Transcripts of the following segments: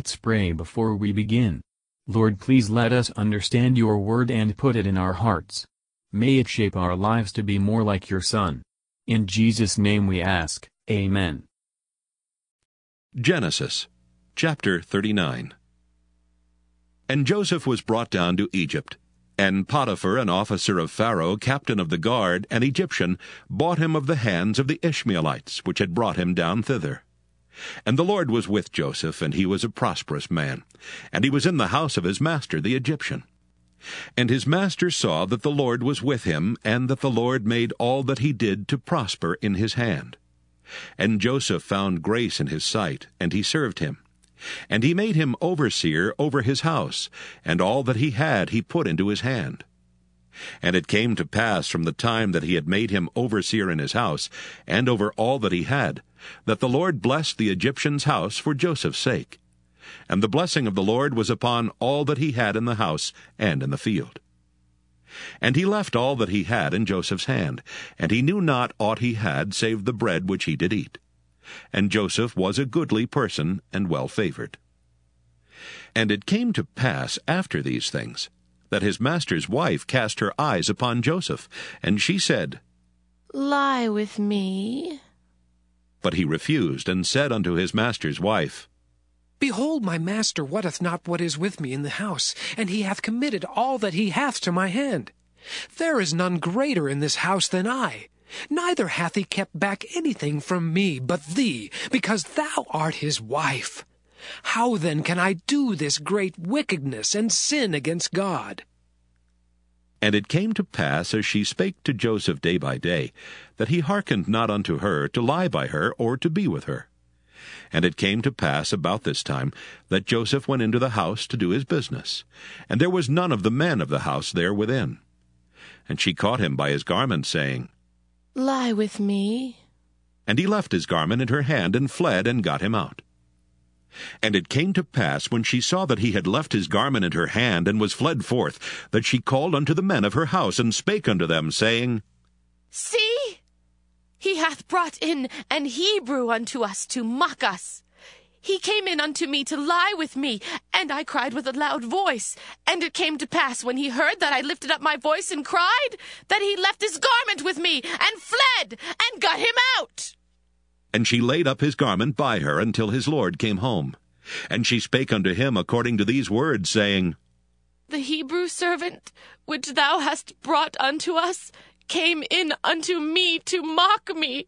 Let's pray before we begin. Lord please let us understand your word and put it in our hearts. May it shape our lives to be more like your Son. In Jesus' name we ask, Amen. Genesis chapter 39 And Joseph was brought down to Egypt, and Potiphar, an officer of Pharaoh, captain of the guard, an Egyptian, bought him of the hands of the Ishmaelites, which had brought him down thither. And the Lord was with Joseph, and he was a prosperous man, and he was in the house of his master the Egyptian. And his master saw that the Lord was with him, and that the Lord made all that he did to prosper in his hand. And Joseph found grace in his sight, and he served him. And he made him overseer over his house, and all that he had he put into his hand. And it came to pass from the time that he had made him overseer in his house, and over all that he had, that the Lord blessed the Egyptian's house for Joseph's sake. And the blessing of the Lord was upon all that he had in the house and in the field. And he left all that he had in Joseph's hand, and he knew not aught he had save the bread which he did eat and Joseph was a goodly person and well favored. And it came to pass after these things that his master's wife cast her eyes upon Joseph, and she said, Lie with me. But he refused, and said unto his master's wife, Behold, my master wotteth not what is with me in the house, and he hath committed all that he hath to my hand. There is none greater in this house than I, Neither hath he kept back anything from me but thee, because thou art his wife. How then can I do this great wickedness and sin against God? And it came to pass, as she spake to Joseph day by day, that he hearkened not unto her to lie by her or to be with her. And it came to pass about this time that Joseph went into the house to do his business, and there was none of the men of the house there within. And she caught him by his garment, saying, Lie with me. And he left his garment in her hand, and fled, and got him out. And it came to pass, when she saw that he had left his garment in her hand, and was fled forth, that she called unto the men of her house, and spake unto them, saying, See, he hath brought in an Hebrew unto us to mock us. He came in unto me to lie with me, and I cried with a loud voice. And it came to pass, when he heard that I lifted up my voice and cried, that he left his garment with me, and fled, and got him out. And she laid up his garment by her until his lord came home. And she spake unto him according to these words, saying, The Hebrew servant which thou hast brought unto us came in unto me to mock me.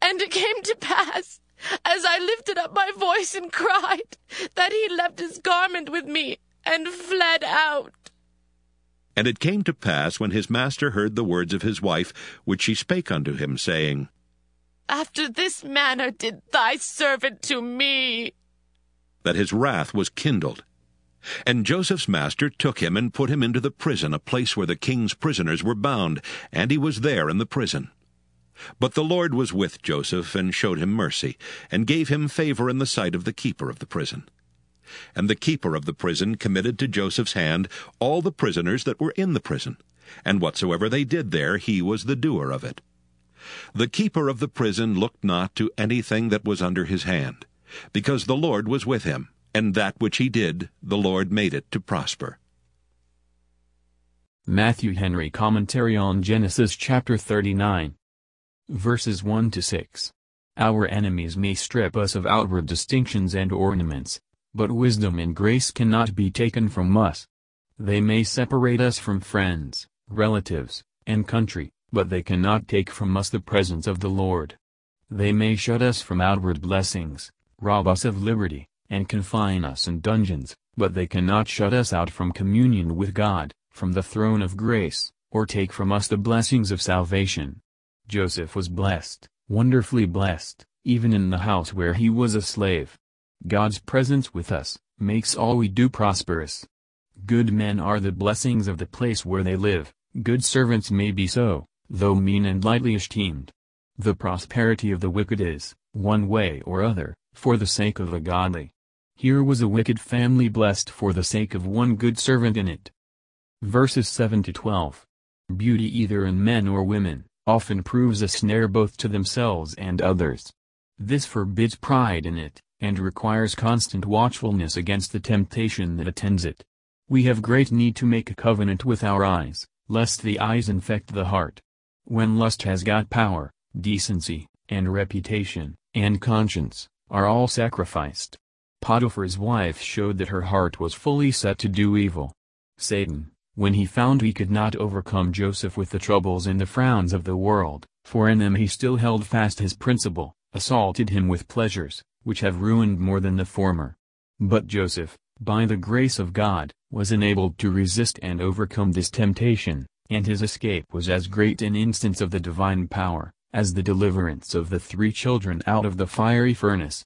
And it came to pass, as I lifted up my voice and cried, that he left his garment with me and fled out. And it came to pass, when his master heard the words of his wife, which she spake unto him, saying, After this manner did thy servant to me, that his wrath was kindled. And Joseph's master took him and put him into the prison, a place where the king's prisoners were bound, and he was there in the prison. But the Lord was with Joseph, and showed him mercy, and gave him favor in the sight of the keeper of the prison. And the keeper of the prison committed to Joseph's hand all the prisoners that were in the prison, and whatsoever they did there he was the doer of it. The keeper of the prison looked not to anything that was under his hand, because the Lord was with him, and that which he did the Lord made it to prosper. Matthew Henry Commentary on Genesis chapter 39 verses 1 to 6. Our enemies may strip us of outward distinctions and ornaments, but wisdom and grace cannot be taken from us. They may separate us from friends, relatives, and country, but they cannot take from us the presence of the Lord. They may shut us from outward blessings, rob us of liberty, and confine us in dungeons, but they cannot shut us out from communion with God, from the throne of grace, or take from us the blessings of salvation. Joseph was blessed, wonderfully blessed, even in the house where he was a slave. God's presence with us, makes all we do prosperous. Good men are the blessings of the place where they live, good servants may be so, though mean and lightly esteemed. The prosperity of the wicked is, one way or other, for the sake of the godly. Here was a wicked family blessed for the sake of one good servant in it. Verses 7 to 12. Beauty either in men or women, often proves a snare both to themselves and others. This forbids pride in it, and requires constant watchfulness against the temptation that attends it. We have great need to make a covenant with our eyes, lest the eyes infect the heart. When lust has got power, decency, and reputation, and conscience, are all sacrificed. Potiphar's wife showed that her heart was fully set to do evil. Satan, when he found he could not overcome Joseph with the troubles and the frowns of the world, for in them he still held fast his principle, assaulted him with pleasures, which have ruined more than the former. But Joseph, by the grace of God, was enabled to resist and overcome this temptation, and his escape was as great an instance of the divine power, as the deliverance of the three children out of the fiery furnace.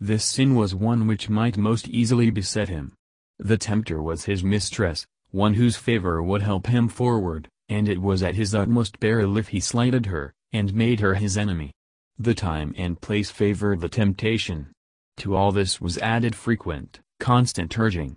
This sin was one which might most easily beset him. The tempter was his mistress, one whose favor would help him forward, and it was at his utmost peril if he slighted her, and made her his enemy. The time and place favored the temptation. To all this was added frequent, constant urging.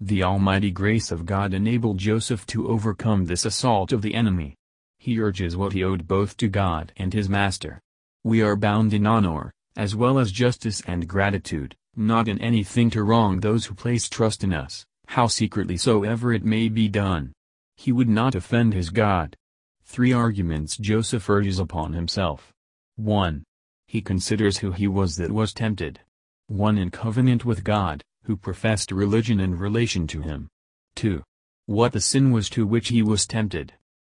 The almighty grace of God enabled Joseph to overcome this assault of the enemy. He urges what he owed both to God and his master. We are bound in honor, as well as justice and gratitude, not in anything to wrong those who place trust in us, how secretly soever it may be done. He would not offend his God. Three arguments Joseph urges upon himself. 1. He considers who he was that was tempted. 1 in covenant with God, who professed religion in relation to him. 2. What the sin was to which he was tempted.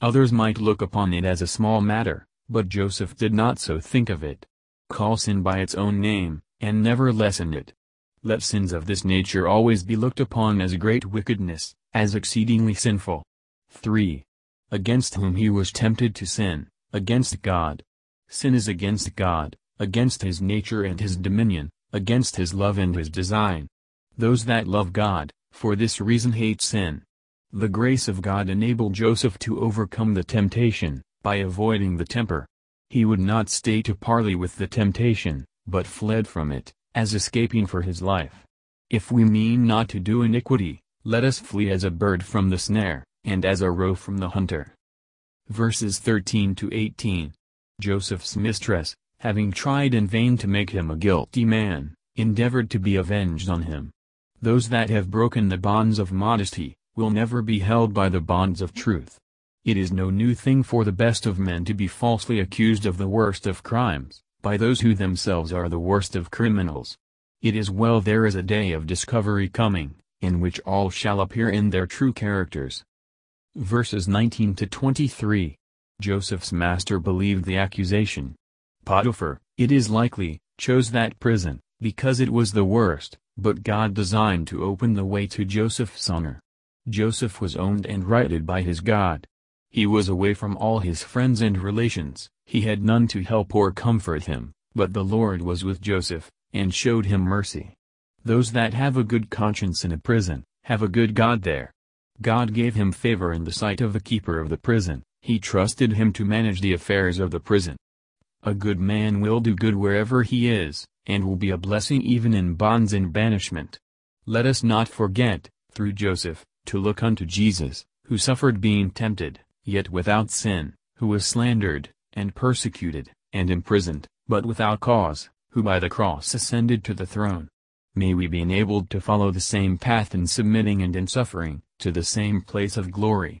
Others might look upon it as a small matter, but Joseph did not so think of it. Call sin by its own name, and never lessen it. Let sins of this nature always be looked upon as great wickedness, as exceedingly sinful. 3. Against whom he was tempted to sin, against God. Sin is against God, against his nature and his dominion, against his love and his design. Those that love God, for this reason hate sin. The grace of God enabled Joseph to overcome the temptation, by avoiding the temper. He would not stay to parley with the temptation, but fled from it, as escaping for his life. If we mean not to do iniquity, let us flee as a bird from the snare, and as a roe from the hunter. Verses 13 to 18 Joseph's mistress, having tried in vain to make him a guilty man, endeavored to be avenged on him. Those that have broken the bonds of modesty, will never be held by the bonds of truth. It is no new thing for the best of men to be falsely accused of the worst of crimes, by those who themselves are the worst of criminals. It is well there is a day of discovery coming, in which all shall appear in their true characters. Verses 19 to 23 Joseph's master believed the accusation. Potiphar, it is likely, chose that prison, because it was the worst, but God designed to open the way to Joseph's honor. Joseph was owned and righted by his God. He was away from all his friends and relations, he had none to help or comfort him, but the Lord was with Joseph, and showed him mercy. Those that have a good conscience in a prison, have a good God there. God gave him favor in the sight of the keeper of the prison, he trusted him to manage the affairs of the prison. A good man will do good wherever he is, and will be a blessing even in bonds and banishment. Let us not forget, through Joseph, to look unto Jesus, who suffered being tempted, yet without sin, who was slandered, and persecuted, and imprisoned, but without cause, who by the cross ascended to the throne. May we be enabled to follow the same path in submitting and in suffering, to the same place of glory.